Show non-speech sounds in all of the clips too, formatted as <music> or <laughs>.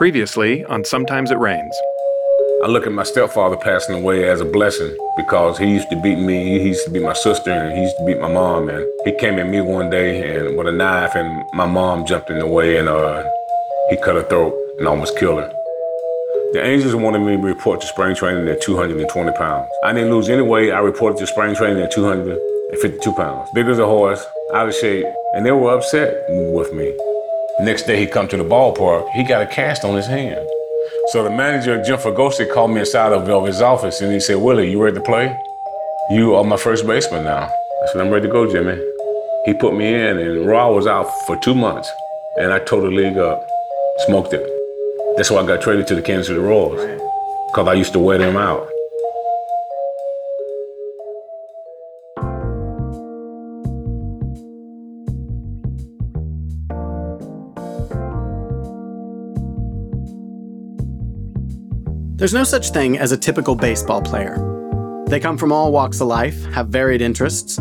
Previously on Sometimes It Rains. I look at my stepfather passing away as a blessing because he used to beat me, he used to beat my sister, and he used to beat my mom. And he came at me one day and with a knife, and my mom jumped in the way, and uh, he cut her throat and almost killed her. The Angels wanted me to report to spring training at 220 pounds. I didn't lose any weight. I reported to spring training at 252 pounds. Big as a horse, out of shape, and they were upset with me. Next day he come to the ballpark, he got a cast on his hand. So the manager, Jim Fregosi, called me inside of his office and he said, Willie, you ready to play? You are my first baseman now. I said, I'm ready to go, Jimmy. He put me in and Rod was out for two months. And I tore the league up, smoked it. That's why I got traded to the Kansas City Royals, because I used to wear them out. There's no such thing as a typical baseball player. They come from all walks of life, have varied interests.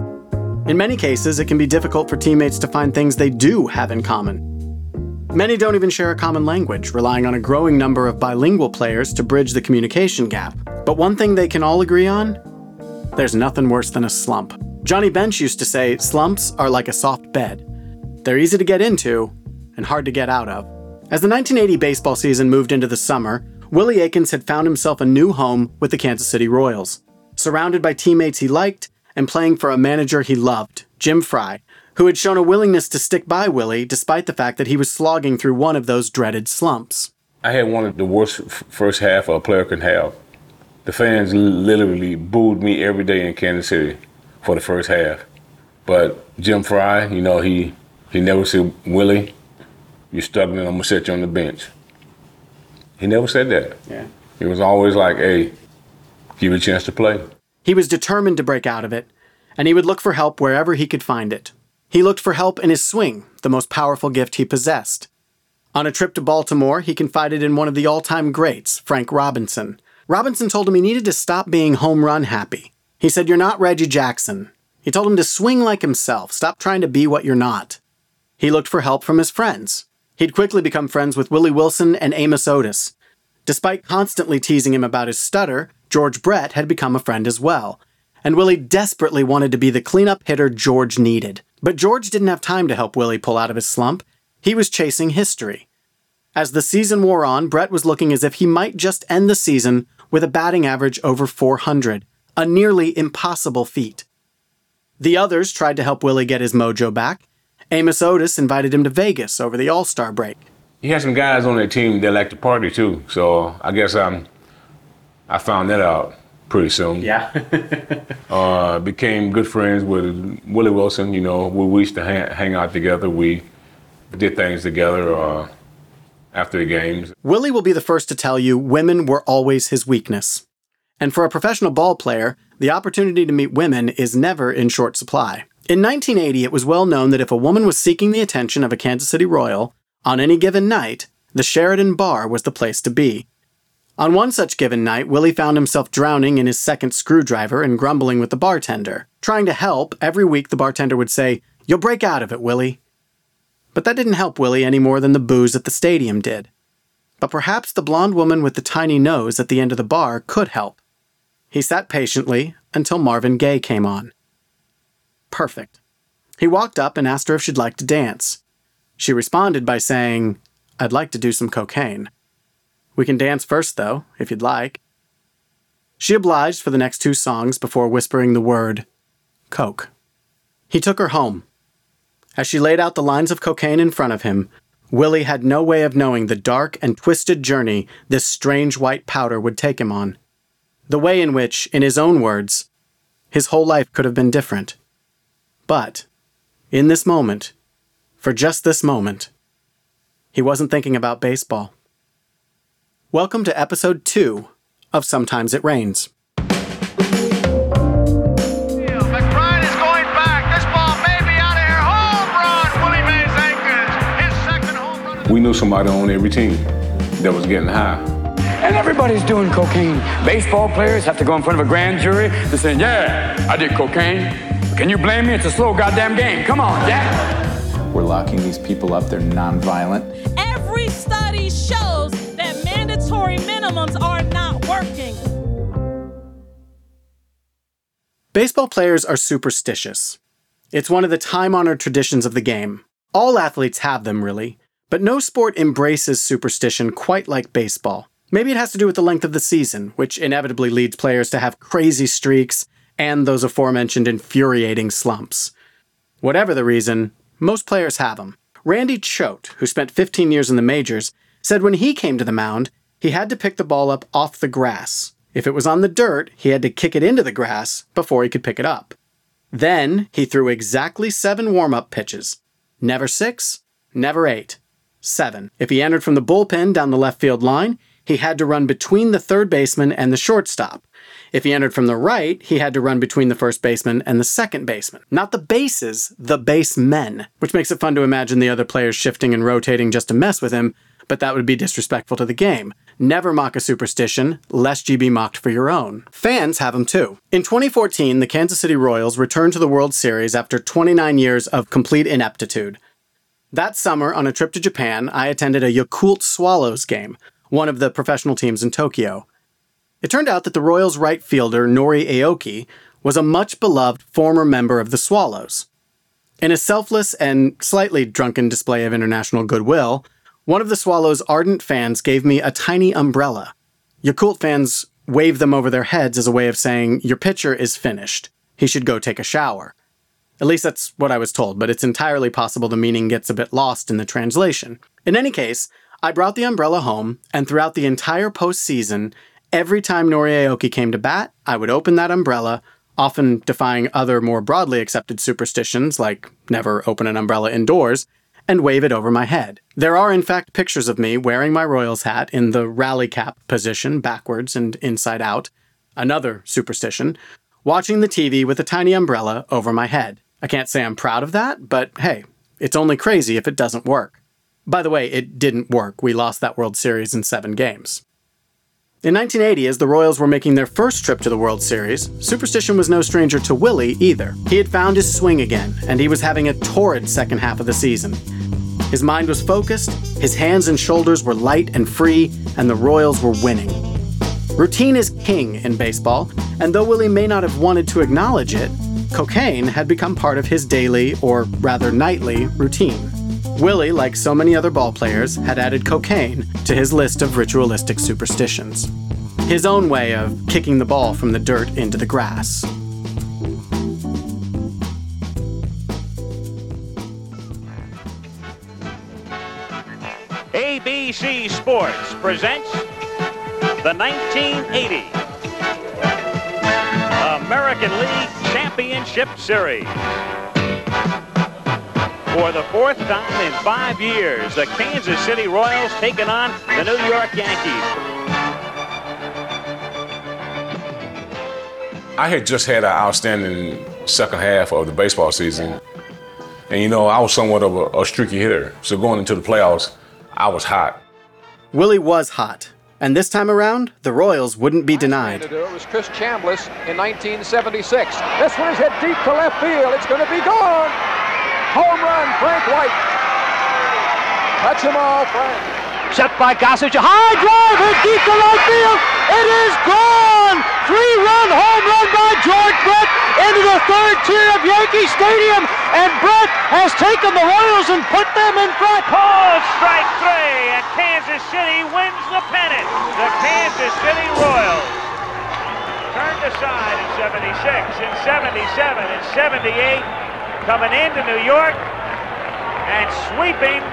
In many cases, it can be difficult for teammates to find things they do have in common. Many don't even share a common language, relying on a growing number of bilingual players to bridge the communication gap. But one thing they can all agree on there's nothing worse than a slump. Johnny Bench used to say slumps are like a soft bed. They're easy to get into and hard to get out of. As the 1980 baseball season moved into the summer, Willie Aikens had found himself a new home with the Kansas City Royals, surrounded by teammates he liked and playing for a manager he loved, Jim Frey, who had shown a willingness to stick by Willie despite the fact that he was slogging through one of those dreaded slumps. I had one of the worst f- first half a player can have. The fans literally booed me every day in Kansas City for the first half. But Jim Frey, you know, he he never said, Willie, you're struggling, I'm gonna set you on the bench. He never said that. Yeah. He was always like, hey, give you a chance to play. He was determined to break out of it, and he would look for help wherever he could find it. He looked for help in his swing, the most powerful gift he possessed. On a trip to Baltimore, he confided in one of the all time greats, Frank Robinson. Robinson told him he needed to stop being home run happy. He said, You're not Reggie Jackson. He told him to swing like himself, stop trying to be what you're not. He looked for help from his friends. He'd quickly become friends with Willie Wilson and Amos Otis. Despite constantly teasing him about his stutter, George Brett had become a friend as well. And Willie desperately wanted to be the cleanup hitter George needed. But George didn't have time to help Willie pull out of his slump. He was chasing history. As the season wore on, Brett was looking as if he might just end the season with a batting average over 400, a nearly impossible feat. The others tried to help Willie get his mojo back, Amos Otis invited him to Vegas over the All Star break. He had some guys on that team that liked to party too, so I guess um, I found that out pretty soon. Yeah. <laughs> uh, became good friends with Willie Wilson. You know, we, we used to hang, hang, out together. We did things together uh, after the games. Willie will be the first to tell you women were always his weakness. And for a professional ball player, the opportunity to meet women is never in short supply. In 1980, it was well known that if a woman was seeking the attention of a Kansas City Royal, on any given night, the Sheridan Bar was the place to be. On one such given night, Willie found himself drowning in his second screwdriver and grumbling with the bartender. Trying to help, every week the bartender would say, You'll break out of it, Willie. But that didn't help Willie any more than the booze at the stadium did. But perhaps the blonde woman with the tiny nose at the end of the bar could help. He sat patiently until Marvin Gaye came on. Perfect. He walked up and asked her if she'd like to dance. She responded by saying, I'd like to do some cocaine. We can dance first, though, if you'd like. She obliged for the next two songs before whispering the word, Coke. He took her home. As she laid out the lines of cocaine in front of him, Willie had no way of knowing the dark and twisted journey this strange white powder would take him on. The way in which, in his own words, his whole life could have been different. But, in this moment, for just this moment, he wasn't thinking about baseball. Welcome to episode 2 of Sometimes It Rains. McBride is going back. This ball may be out of here. Home run, Willie Mays Aikens. His second home run. We knew somebody on every team that was getting high. And everybody's doing cocaine. Baseball players have to go in front of a grand jury. They're saying, yeah, I did cocaine. Can you blame me? It's a slow goddamn game. Come on, Jack. We're locking these people up. They're nonviolent. Every study shows that mandatory minimums are not working. Baseball players are superstitious. It's one of the time honored traditions of the game. All athletes have them, really, but no sport embraces superstition quite like baseball. Maybe it has to do with the length of the season, which inevitably leads players to have crazy streaks and those aforementioned infuriating slumps. Whatever the reason, most players have them. Randy Choate, who spent 15 years in the majors, said when he came to the mound, he had to pick the ball up off the grass. If it was on the dirt, he had to kick it into the grass before he could pick it up. Then he threw exactly seven warm up pitches. Never six, never eight. Seven. If he entered from the bullpen down the left field line, he had to run between the third baseman and the shortstop. If he entered from the right, he had to run between the first baseman and the second baseman. Not the bases, the basemen, which makes it fun to imagine the other players shifting and rotating just to mess with him, but that would be disrespectful to the game. Never mock a superstition, lest ye be mocked for your own. Fans have them too. In 2014, the Kansas City Royals returned to the World Series after 29 years of complete ineptitude. That summer, on a trip to Japan, I attended a Yakult Swallows game, one of the professional teams in Tokyo. It turned out that the Royals right fielder Nori Aoki was a much beloved former member of the Swallows. In a selfless and slightly drunken display of international goodwill, one of the Swallows' ardent fans gave me a tiny umbrella. Yakult fans wave them over their heads as a way of saying, Your pitcher is finished. He should go take a shower. At least that's what I was told, but it's entirely possible the meaning gets a bit lost in the translation. In any case, I brought the umbrella home, and throughout the entire postseason, every time Nori Aoki came to bat, I would open that umbrella, often defying other more broadly accepted superstitions like never open an umbrella indoors, and wave it over my head. There are, in fact, pictures of me wearing my Royals hat in the rally cap position, backwards and inside out, another superstition, watching the TV with a tiny umbrella over my head. I can't say I'm proud of that, but hey, it's only crazy if it doesn't work. By the way, it didn't work. We lost that World Series in seven games. In 1980, as the Royals were making their first trip to the World Series, superstition was no stranger to Willie either. He had found his swing again, and he was having a torrid second half of the season. His mind was focused, his hands and shoulders were light and free, and the Royals were winning. Routine is king in baseball, and though Willie may not have wanted to acknowledge it, cocaine had become part of his daily, or rather nightly, routine. Willie, like so many other ball players, had added cocaine to his list of ritualistic superstitions. His own way of kicking the ball from the dirt into the grass. ABC Sports presents the 1980 American League Championship Series. For the fourth time in five years, the Kansas City Royals taking on the New York Yankees. I had just had an outstanding second half of the baseball season. And you know, I was somewhat of a, a streaky hitter. So going into the playoffs, I was hot. Willie was hot, and this time around, the Royals wouldn't be denied. It was Chris Chambliss in 1976. This one is hit deep to left field. It's going to be gone. Home run, Frank White. Touch him all, Frank. Set by Gossage, a high drive hit deep to right field. It is gone. Three-run home run by George Brett into the third tier of Yankee Stadium, and Brett has taken the Royals and put them in front. Call strike three, and Kansas City wins the pennant. The Kansas City Royals turned aside in 76, in 77, in 78, coming into New York and sweeping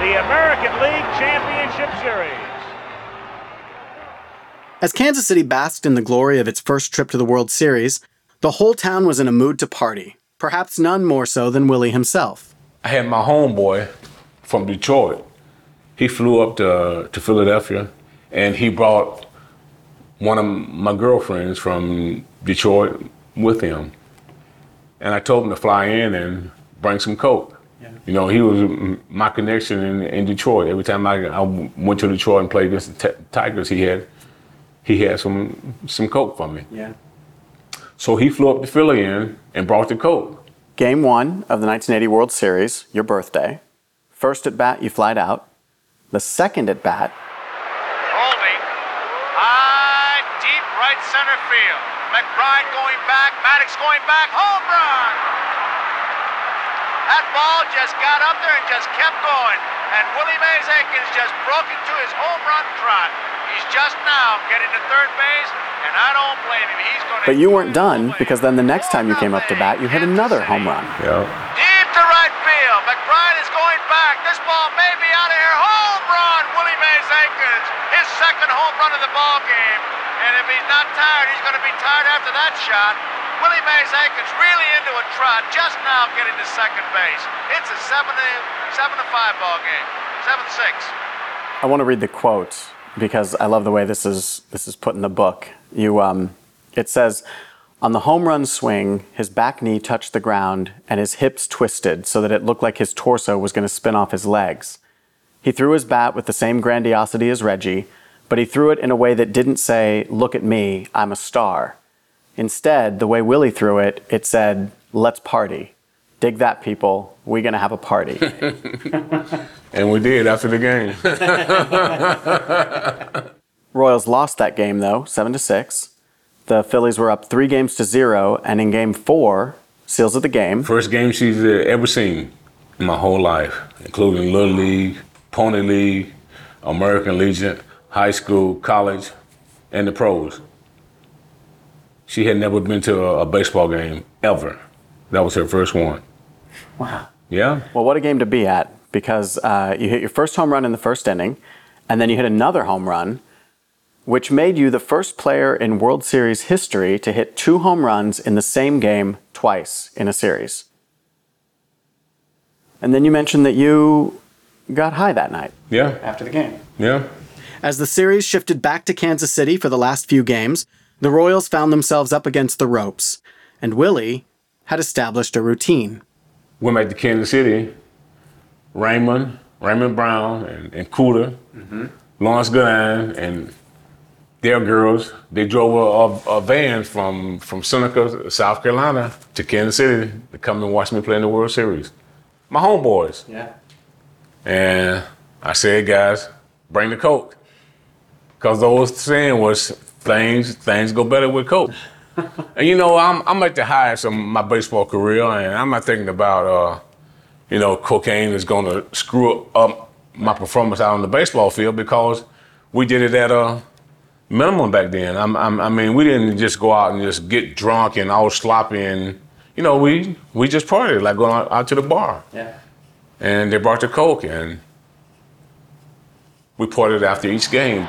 the American League Championship Series. As Kansas City basked in the glory of its first trip to the World Series, the whole town was in a mood to party, perhaps none more so than Willie himself. I had my homeboy from Detroit. He flew up to, to Philadelphia and he brought one of my girlfriends from Detroit with him. And I told him to fly in and bring some Coke. You know, he was my connection in, in Detroit. Every time I, I went to Detroit and played against the T- Tigers, he had he had some some Coke for me. Yeah. So he flew up to Philly in and brought the Coke. Game one of the 1980 World Series, your birthday. First at bat, you flied out. The second at bat, Colby right center field. McBride going back, Maddox going back, home run! That ball just got up there and just kept going. And Willie Mays Aikens just broke into his home run trot. He's just now getting to third base, and I don't blame him. He's going to. But you weren't done because then the next time you came up to bat, you hit another home run. Yeah. Deep to right field. McBride is going back. This ball may be out of here. Home run, Willie Mays Aikens. His second home run of the ball game. And if he's not tired, he's going to be tired after that shot. Willie Mays Aikens really into a trot, just now getting to second base. It's a seven to seven to five ball game. 7 6. I want to read the quote because I love the way this is this is put in the book. You um, it says. On the home run swing, his back knee touched the ground and his hips twisted so that it looked like his torso was going to spin off his legs. He threw his bat with the same grandiosity as Reggie, but he threw it in a way that didn't say, Look at me, I'm a star. Instead, the way Willie threw it, it said, Let's party. Dig that, people. We're going to have a party. <laughs> And we did after the game. <laughs> Royals lost that game, though, 7 to 6. The Phillies were up three games to zero, and in game four, seals of the game, First game she's uh, ever seen in my whole life, including Little League, Pony League, American Legion, high school, college, and the pros. She had never been to a, a baseball game ever. That was her first one. Wow. Yeah? Well, what a game to be at because uh, you hit your first home run in the first inning, and then you hit another home run, which made you the first player in World Series history to hit two home runs in the same game twice in a series. And then you mentioned that you got high that night Yeah? after the game. Yeah? As the series shifted back to Kansas City for the last few games, the Royals found themselves up against the ropes, and Willie had established a routine. Went back to Kansas City. Raymond, Raymond Brown, and, and Cooter, mm-hmm. Lawrence Goodine, and their girls, they drove a, a, a van from, from Seneca, South Carolina, to Kansas City to come and watch me play in the World Series. My homeboys. Yeah. And I said, guys, bring the Coke. Because the old saying was, things things go better with Coke. <laughs> and you know, I'm, I'm at the highest of my baseball career, and I'm not thinking about, uh, you know, cocaine is going to screw up my performance out on the baseball field because we did it at a minimum back then. I'm, I'm, I mean, we didn't just go out and just get drunk and all sloppy and, you know, we we just partied, like going out, out to the bar Yeah. and they brought the coke and we partied after each game.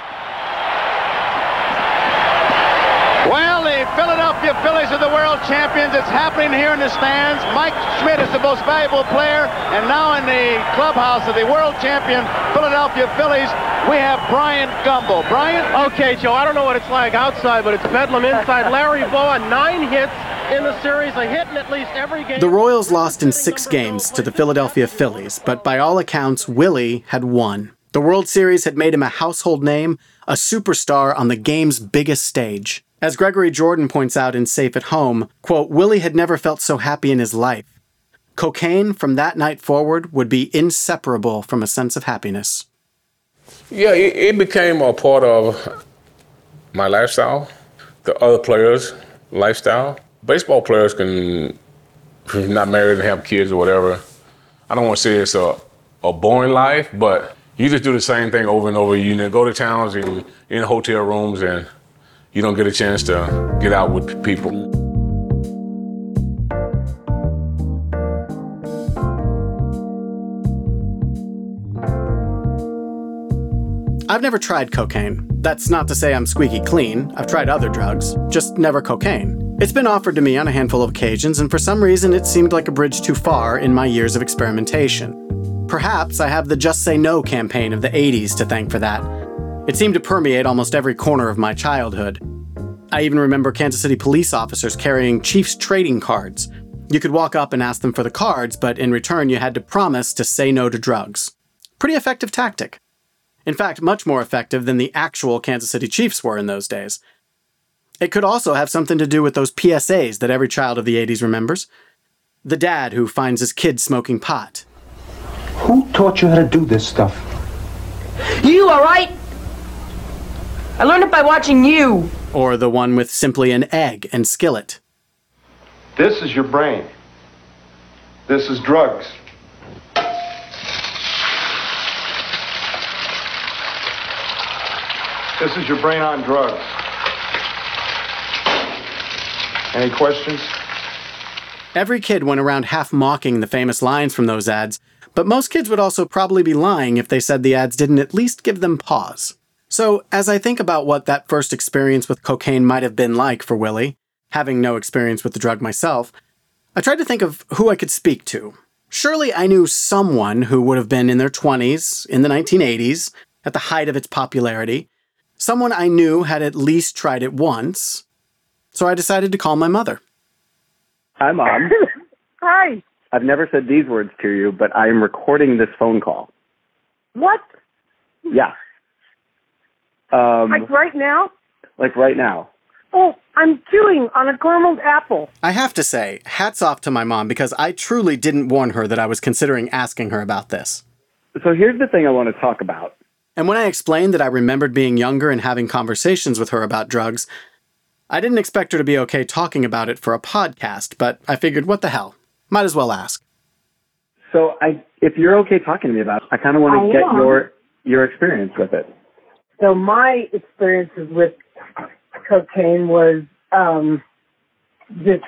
Well, the Philadelphia Phillies are the world champions. It's happening here in the stands. Mike Schmidt is the most valuable player. And now in the clubhouse of the world champion Philadelphia Phillies, we have Bryant Gumbel. Bryant? Okay, Joe, I don't know what it's like outside, but it's bedlam inside. Larry Bowa, nine hits in the series, a hit in at least every game. The Royals lost in six games to the Philadelphia Phillies, but by all accounts, Willie had won. The World Series had made him a household name, a superstar on the game's biggest stage. As Gregory Jordan points out in Safe at Home, quote, Willie had never felt so happy in his life. Cocaine from that night forward would be inseparable from a sense of happiness. Yeah, it, it became a part of my lifestyle, the other players' lifestyle. Baseball players can, not married and have kids or whatever, I don't want to say it's a, a boring life, but you just do the same thing over and over. You go to towns and in hotel rooms and you don't get a chance to get out with people. I've never tried cocaine. That's not to say I'm squeaky clean. I've tried other drugs, just never cocaine. It's been offered to me on a handful of occasions, and for some reason it seemed like a bridge too far in my years of experimentation. Perhaps I have the Just Say No campaign of the 80s to thank for that. It seemed to permeate almost every corner of my childhood. I even remember Kansas City police officers carrying Chiefs trading cards. You could walk up and ask them for the cards, but in return you had to promise to say no to drugs. Pretty effective tactic. In fact, much more effective than the actual Kansas City Chiefs were in those days. It could also have something to do with those PSAs that every child of the 80s remembers. The dad who finds his kid smoking pot. Who taught you how to do this stuff? You, all right? I learned it by watching you. or the one with simply an egg and skillet. This is your brain. This is drugs. This is your brain on drugs. Any questions? Every kid went around half mocking the famous lines from those ads, but most kids would also probably be lying if they said the ads didn't at least give them pause. So, as I think about what that first experience with cocaine might have been like for Willie, having no experience with the drug myself, I tried to think of who I could speak to. Surely I knew someone who would have been in their 20s, in the 1980s, at the height of its popularity. Someone I knew had at least tried it once. So I decided to call my mother. Hi, Mom. <laughs> Hi. I've never said these words to you, but I am recording this phone call. What? Yeah. Um, like right now? Like right now. Oh, I'm chewing on a carameled apple. I have to say, hats off to my mom because I truly didn't warn her that I was considering asking her about this. So here's the thing I want to talk about. And when I explained that I remembered being younger and having conversations with her about drugs, I didn't expect her to be okay talking about it for a podcast, but I figured, what the hell? Might as well ask. So I, if you're okay talking to me about it, I kind of want I to get am. your your experience with it. So my experiences with cocaine was um, just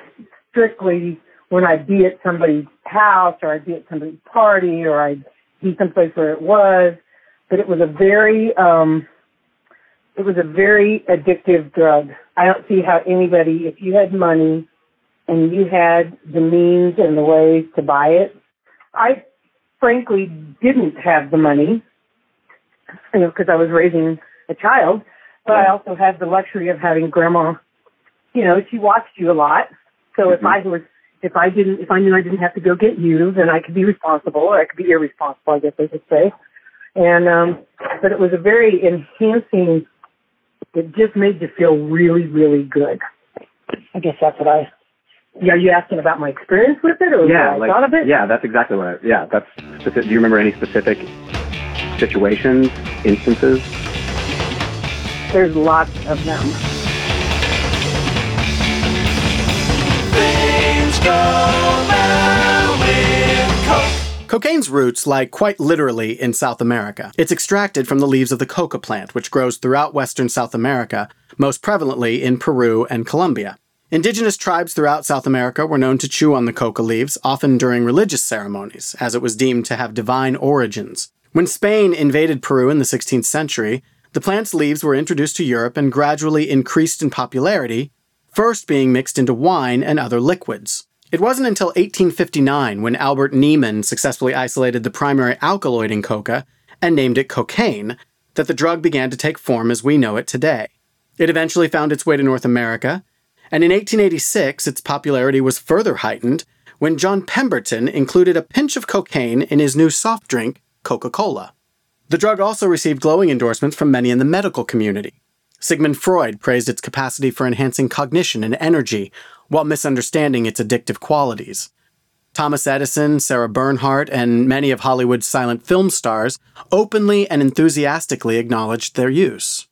strictly when I'd be at somebody's house or I'd be at somebody's party or I'd be someplace where it was. But it was a very um, it was a very addictive drug. I don't see how anybody, if you had money and you had the means and the ways to buy it, I frankly didn't have the money, you know, because I was raising a child, but I also had the luxury of having grandma, you know, she watched you a lot. So if I was, if I didn't, if I knew I didn't have to go get you, then I could be responsible, or I could be irresponsible, I guess I should say. And, um, but it was a very enhancing, it just made you feel really, really good. I guess that's what I, yeah, are you asking about my experience with it, or yeah, what I like thought of it? yeah, that's exactly what. I, yeah, that's. Specific, do you remember any specific situations, instances? There's lots of them. Cocaine's roots lie quite literally in South America. It's extracted from the leaves of the coca plant, which grows throughout western South America, most prevalently in Peru and Colombia. Indigenous tribes throughout South America were known to chew on the coca leaves, often during religious ceremonies, as it was deemed to have divine origins. When Spain invaded Peru in the 16th century, the plant's leaves were introduced to Europe and gradually increased in popularity, first being mixed into wine and other liquids. It wasn't until 1859 when Albert Niemann successfully isolated the primary alkaloid in coca and named it cocaine that the drug began to take form as we know it today. It eventually found its way to North America, and in 1886 its popularity was further heightened when John Pemberton included a pinch of cocaine in his new soft drink, Coca Cola. The drug also received glowing endorsements from many in the medical community. Sigmund Freud praised its capacity for enhancing cognition and energy while misunderstanding its addictive qualities. Thomas Edison, Sarah Bernhardt, and many of Hollywood's silent film stars openly and enthusiastically acknowledged their use.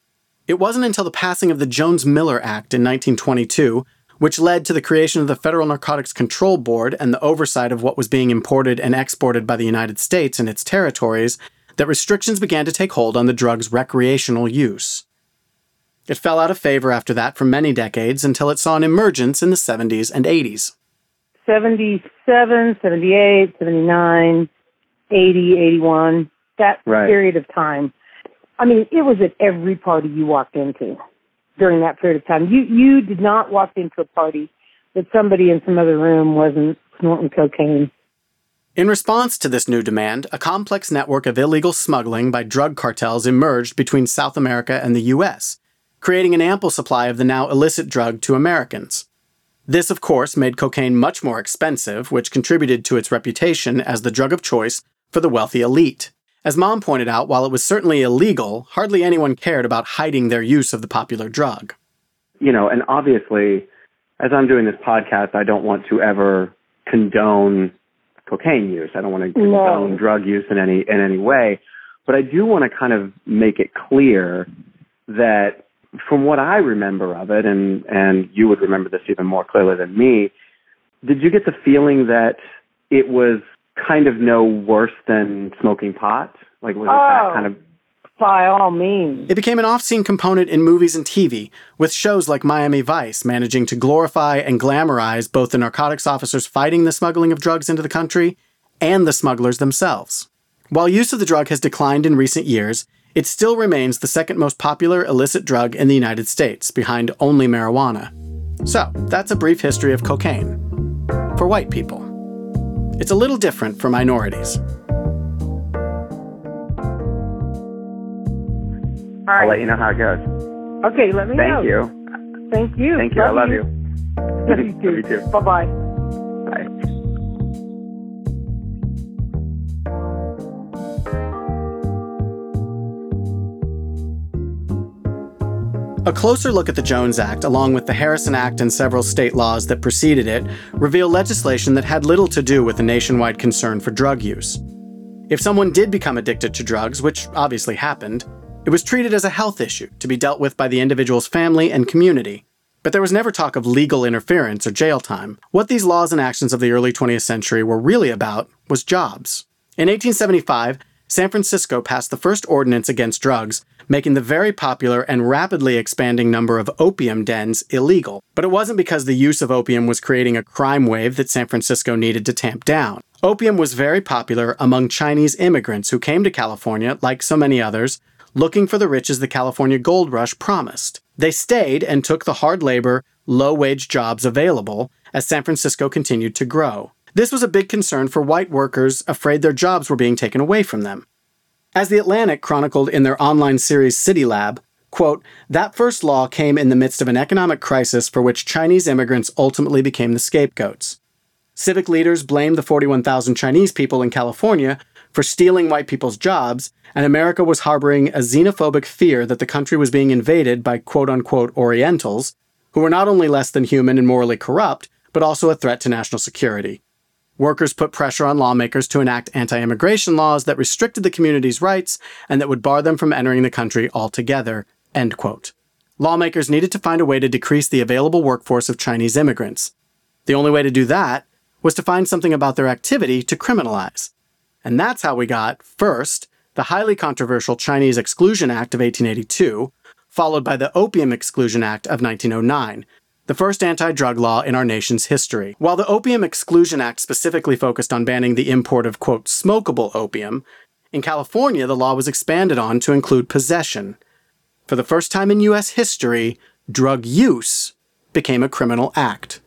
It wasn't until the passing of the Jones Miller Act in 1922, which led to the creation of the Federal Narcotics Control Board and the oversight of what was being imported and exported by the United States and its territories, that restrictions began to take hold on the drug's recreational use. It fell out of favor after that for many decades until it saw an emergence in the 70s and 80s. 77, 78, 79, 80, 81, that Right. period of time. I mean, it was at every party you walked into during that period of time. You you did not walk into a party that somebody in some other room wasn't snorting cocaine. In response to this new demand, a complex network of illegal smuggling by drug cartels emerged between South America and the US, creating an ample supply of the now illicit drug to Americans. This, of course, made cocaine much more expensive, which contributed to its reputation as the drug of choice for the wealthy elite. As Mom pointed out, while it was certainly illegal, hardly anyone cared about hiding their use of the popular drug. You know, and obviously, as I'm doing this podcast, I don't want to ever condone cocaine use. I don't want to condone drug use in any in any way. But I do want to kind of make it clear that from what I remember of it, and and you would remember this even more clearly than me, did you get the feeling that it was kind of no worse than smoking pot? Like was it Oh. that kind of By all means. It became an off scene component in movies and TV, with shows like Miami Vice managing to glorify and glamorize both the narcotics officers fighting the smuggling of drugs into the country and the smugglers themselves. While use of the drug has declined in recent years, it still remains the second most popular illicit drug in the United States, behind only marijuana. So, that's a brief history of cocaine. For white people. It's a little different for minorities. All I'll let you know how it goes. Okay, let me Thank know. you. Thank you. Thank you. I love you. <laughs> <laughs> Love you too. Love you too. Bye bye. Bye. A closer look at the Jones Act, along with the Harrison Act and several state laws that preceded it, reveal legislation that had little to do with the nationwide concern for drug use. If someone did become addicted to drugs, which obviously happened, it was treated as a health issue to be dealt with by the individual's family and community. But there was never talk of legal interference or jail time. What these laws and actions of the early 20th century were really about was jobs. In 1875, San Francisco passed the first ordinance against drugs, making the very popular and rapidly expanding number of opium dens illegal. But it wasn't because the use of opium was creating a crime wave that San Francisco needed to tamp down. Opium was very popular among Chinese immigrants who came to California, like so many others, looking for the riches the California gold rush promised. They stayed and took the hard labor, low wage jobs available as San Francisco continued to grow. This was a big concern for white workers afraid their jobs were being taken away from them. As The Atlantic chronicled in their online series CityLab, quote, that first law came in the midst of an economic crisis for which Chinese immigrants ultimately became the scapegoats. Civic leaders blamed the 41,000 Chinese people in California for stealing white people's jobs, and America was harboring a xenophobic fear that the country was being invaded by quote unquote Orientals, who were not only less than human and morally corrupt, but also a threat to national security. Workers put pressure on lawmakers to enact anti immigration laws that restricted the community's rights and that would bar them from entering the country altogether. End quote. Lawmakers needed to find a way to decrease the available workforce of Chinese immigrants. The only way to do that was to find something about their activity to criminalize. And that's how we got, first, the highly controversial Chinese Exclusion Act of 1882, followed by the Opium Exclusion Act of 1909, the first anti drug law in our nation's history. While the Opium Exclusion Act specifically focused on banning the import of, quote, smokable opium, in California the law was expanded on to include possession. For the first time in U.S. history, drug use became a criminal act.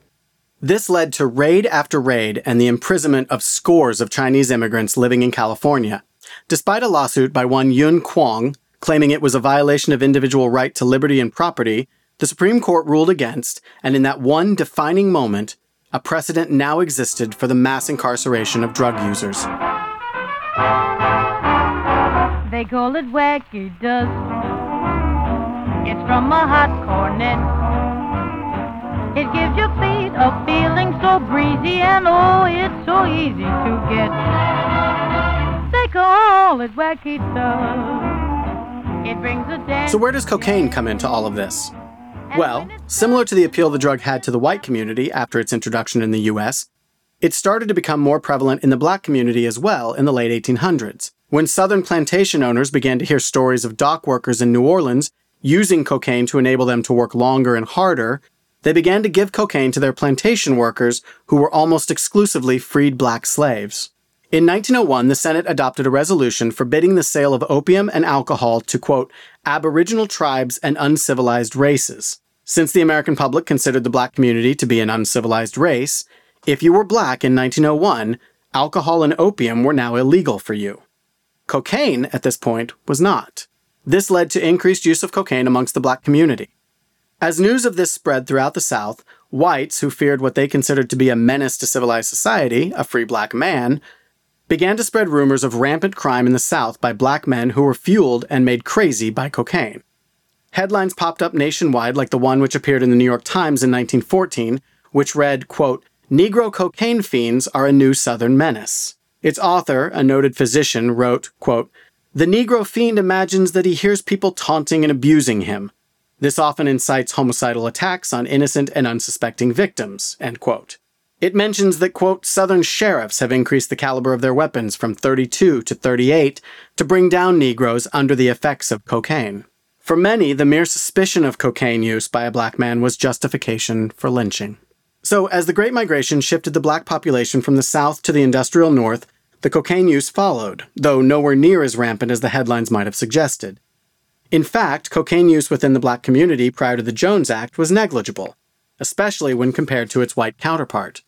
This led to raid after raid and the imprisonment of scores of Chinese immigrants living in California. Despite a lawsuit by one Yun Kwong claiming it was a violation of individual right to liberty and property, the Supreme Court ruled against, and in that one defining moment, a precedent now existed for the mass incarceration of drug users. They call it wacky dust. It's from a hot cornet. It gives your feet a feeling so breezy, and oh, it's so easy to get. They call it wacky dust. It brings a dance. So, where does cocaine come into all of this? Well, similar to the appeal the drug had to the white community after its introduction in the US, it started to become more prevalent in the black community as well in the late 1800s. When southern plantation owners began to hear stories of dock workers in New Orleans using cocaine to enable them to work longer and harder, they began to give cocaine to their plantation workers who were almost exclusively freed black slaves. In 1901, the Senate adopted a resolution forbidding the sale of opium and alcohol to, quote, aboriginal tribes and uncivilized races. Since the American public considered the black community to be an uncivilized race, if you were black in 1901, alcohol and opium were now illegal for you. Cocaine, at this point, was not. This led to increased use of cocaine amongst the black community. As news of this spread throughout the South, whites who feared what they considered to be a menace to civilized society, a free black man, began to spread rumors of rampant crime in the South by black men who were fueled and made crazy by cocaine. Headlines popped up nationwide, like the one which appeared in the New York Times in 1914, which read, quote, Negro cocaine fiends are a new Southern menace. Its author, a noted physician, wrote, quote, The Negro fiend imagines that he hears people taunting and abusing him. This often incites homicidal attacks on innocent and unsuspecting victims, end quote. It mentions that, quote, Southern sheriffs have increased the caliber of their weapons from 32 to 38 to bring down Negroes under the effects of cocaine. For many, the mere suspicion of cocaine use by a black man was justification for lynching. So, as the Great Migration shifted the black population from the South to the industrial North, the cocaine use followed, though nowhere near as rampant as the headlines might have suggested. In fact, cocaine use within the black community prior to the Jones Act was negligible, especially when compared to its white counterpart.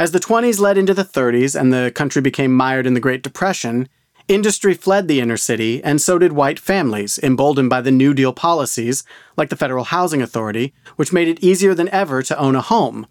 As the 20s led into the 30s and the country became mired in the Great Depression, industry fled the inner city, and so did white families, emboldened by the New Deal policies, like the Federal Housing Authority, which made it easier than ever to own a home,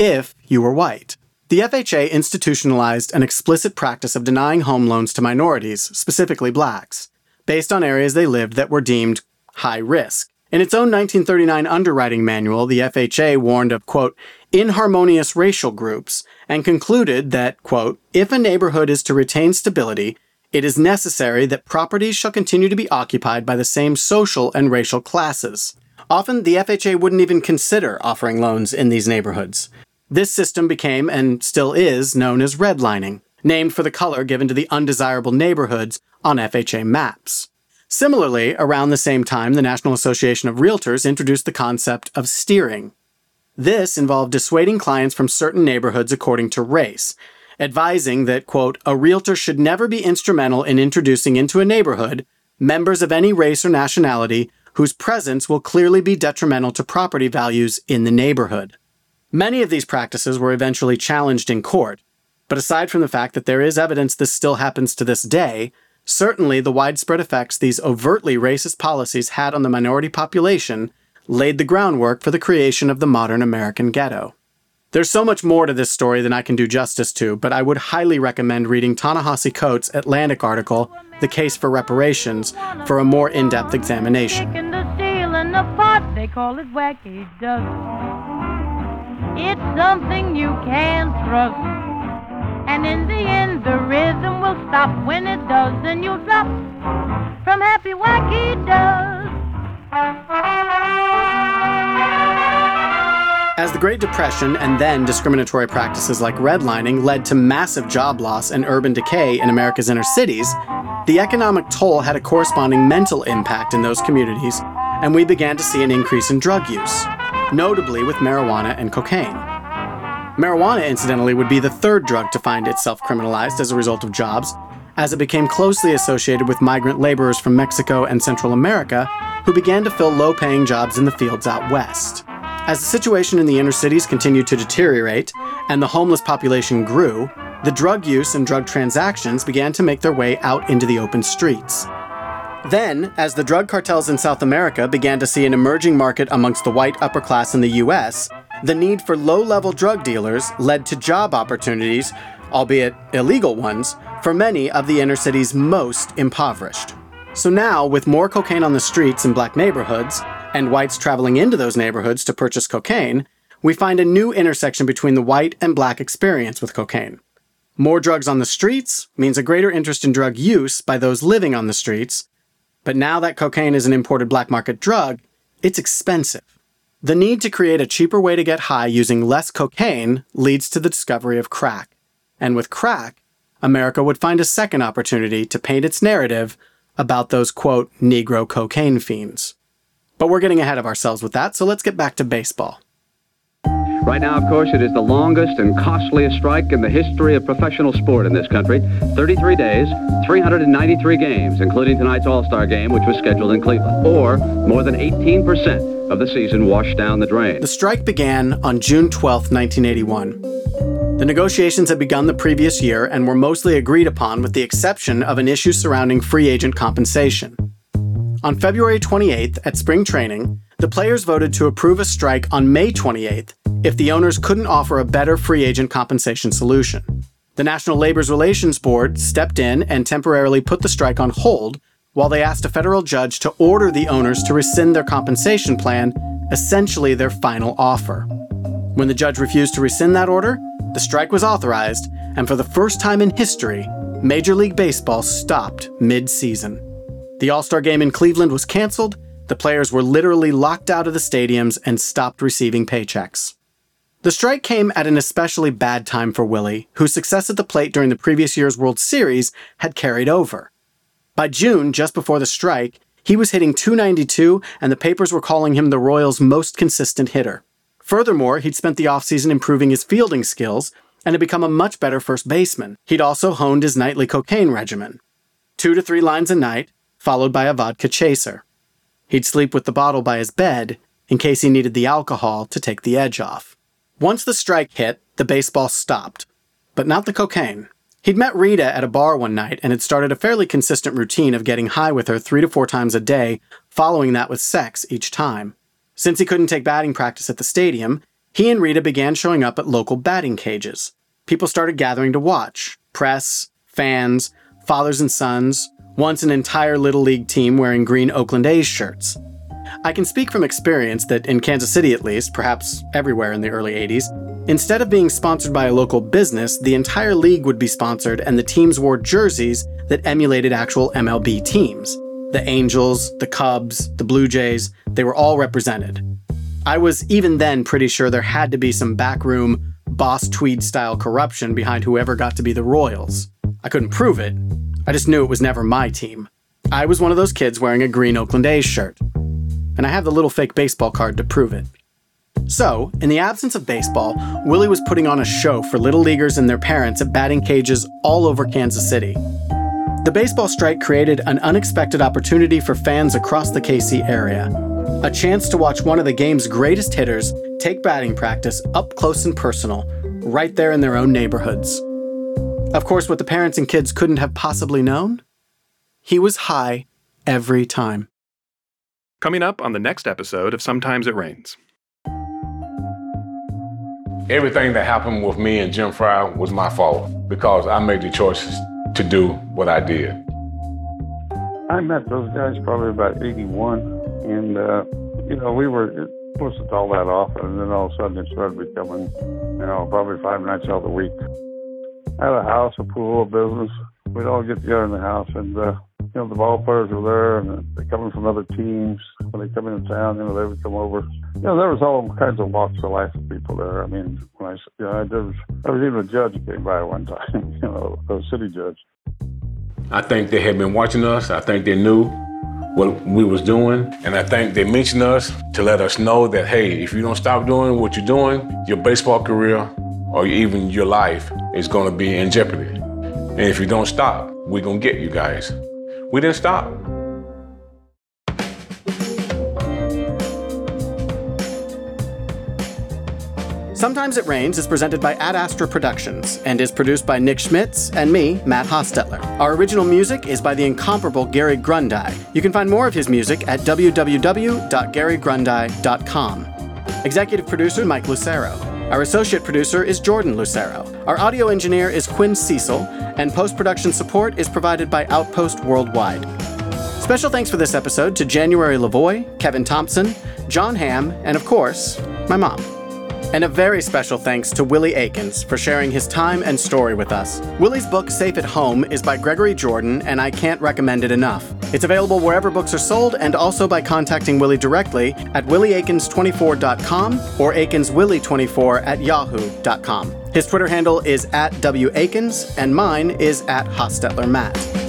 if you were white. The FHA institutionalized an explicit practice of denying home loans to minorities, specifically blacks, based on areas they lived that were deemed high risk. In its own 1939 underwriting manual, the FHA warned of, quote, inharmonious racial groups and concluded that, quote, if a neighborhood is to retain stability, it is necessary that properties shall continue to be occupied by the same social and racial classes. Often, the FHA wouldn't even consider offering loans in these neighborhoods. This system became, and still is, known as redlining, named for the color given to the undesirable neighborhoods on FHA maps. Similarly, around the same time, the National Association of Realtors introduced the concept of steering. This involved dissuading clients from certain neighborhoods according to race, advising that, quote, a realtor should never be instrumental in introducing into a neighborhood members of any race or nationality whose presence will clearly be detrimental to property values in the neighborhood. Many of these practices were eventually challenged in court, but aside from the fact that there is evidence this still happens to this day, certainly the widespread effects these overtly racist policies had on the minority population laid the groundwork for the creation of the modern American ghetto. There's so much more to this story than I can do justice to, but I would highly recommend reading Ta-Nehisi Coates' Atlantic article, The Case for Reparations, for a more in depth examination. It's something you can't trust. And in the end, the rhythm will stop. When it does, then you'll drop from happy wacky dust. As the Great Depression and then discriminatory practices like redlining led to massive job loss and urban decay in America's inner cities, the economic toll had a corresponding mental impact in those communities, and we began to see an increase in drug use, notably with marijuana and cocaine. Marijuana, incidentally, would be the third drug to find itself criminalized as a result of jobs, as it became closely associated with migrant laborers from Mexico and Central America who began to fill low paying jobs in the fields out west. As the situation in the inner cities continued to deteriorate and the homeless population grew, the drug use and drug transactions began to make their way out into the open streets. Then, as the drug cartels in South America began to see an emerging market amongst the white upper class in the US, the need for low level drug dealers led to job opportunities, albeit illegal ones, for many of the inner city's most impoverished. So now, with more cocaine on the streets in black neighborhoods, and whites traveling into those neighborhoods to purchase cocaine, we find a new intersection between the white and black experience with cocaine. More drugs on the streets means a greater interest in drug use by those living on the streets, but now that cocaine is an imported black market drug, it's expensive. The need to create a cheaper way to get high using less cocaine leads to the discovery of crack. And with crack, America would find a second opportunity to paint its narrative about those quote Negro cocaine fiends. But we're getting ahead of ourselves with that, so let's get back to baseball. Right now, of course, it is the longest and costliest strike in the history of professional sport in this country. 33 days, 393 games, including tonight's All-Star game, which was scheduled in Cleveland. Or more than 18% of the season washed down the drain. The strike began on June 12, 1981. The negotiations had begun the previous year and were mostly agreed upon with the exception of an issue surrounding free agent compensation. On February 28th, at spring training, the players voted to approve a strike on May 28th if the owners couldn't offer a better free agent compensation solution. The National Labor Relations Board stepped in and temporarily put the strike on hold while they asked a federal judge to order the owners to rescind their compensation plan, essentially their final offer. When the judge refused to rescind that order, the strike was authorized, and for the first time in history, Major League Baseball stopped mid season. The All Star game in Cleveland was canceled, The players were literally locked out of the stadiums and stopped receiving paychecks. The strike came at an especially bad time for Willie, whose success at the plate during the previous year's World Series had carried over. By June, just before the strike, he was hitting 292 and the papers were calling him the Royals' most consistent hitter. Furthermore, he'd spent the offseason improving his fielding skills and had become a much better first baseman. He'd also honed his nightly cocaine regimen. Two to three lines a night, followed by a vodka chaser. He'd sleep with the bottle by his bed in case he needed the alcohol to take the edge off. Once the strike hit, the baseball stopped. But not the cocaine. He'd met Rita at a bar one night and had started a fairly consistent routine of getting high with her three to four times a day, following that with sex each time. Since he couldn't take batting practice at the stadium, he and Rita began showing up at local batting cages. People started gathering to watch press, fans, fathers and sons, once an entire Little League team wearing green Oakland A's shirts. I can speak from experience that in Kansas City at least, perhaps everywhere in the early 80s, instead of being sponsored by a local business, the entire league would be sponsored and the teams wore jerseys that emulated actual MLB teams. The Angels, the Cubs, the Blue Jays, they were all represented. I was even then pretty sure there had to be some backroom, boss tweed style corruption behind whoever got to be the Royals. I couldn't prove it, I just knew it was never my team. I was one of those kids wearing a green Oakland A's shirt and I have the little fake baseball card to prove it. So, in the absence of baseball, Willie was putting on a show for little leaguers and their parents at batting cages all over Kansas City. The baseball strike created an unexpected opportunity for fans across the KC area. A chance to watch one of the game's greatest hitters take batting practice up close and personal, right there in their own neighborhoods. Of course, what the parents and kids couldn't have possibly known? He was high every time. Coming up on the next episode of Sometimes It Rains. Everything that happened with me and Jim Frey was my fault because I made the choices to do what I did. I met those guys probably about 81, and, uh, you know, we were, it wasn't all that often, and then all of a sudden it started becoming, you know, probably five nights out of the week. I had a house, a pool, a business. We'd all get together in the house, and uh, you know, the ball players were there and they're coming from other teams. When they come into town, you know, they would come over. You know, there was all kinds of walks of life of people there. I mean, when I, you know, there was, there was even a judge came by one <laughs> time, you know, a city judge. I think they had been watching us. I think they knew what we was doing. And I think they mentioned us to let us know that, hey, if you don't stop doing what you're doing, your baseball career or even your life is going to be in jeopardy. And if you don't stop, we're going to get you guys we didn't stop. Sometimes It Rains is presented by Ad Astra Productions and is produced by Nick Schmitz and me, Matt Hostetler. Our original music is by the incomparable Gary Grundei. You can find more of his music at www.garygrundei.com. Executive producer Mike Lucero. Our associate producer is Jordan Lucero. Our audio engineer is Quinn Cecil, and post production support is provided by Outpost Worldwide. Special thanks for this episode to January Lavoie, Kevin Thompson, John Hamm, and of course, my mom. And a very special thanks to Willie Aikens for sharing his time and story with us. Willie's book, Safe at Home, is by Gregory Jordan, and I can't recommend it enough. It's available wherever books are sold and also by contacting Willie directly at willieaikens24.com or aikenswillie24 at yahoo.com. His Twitter handle is at wakins, and mine is at hostetlermatt.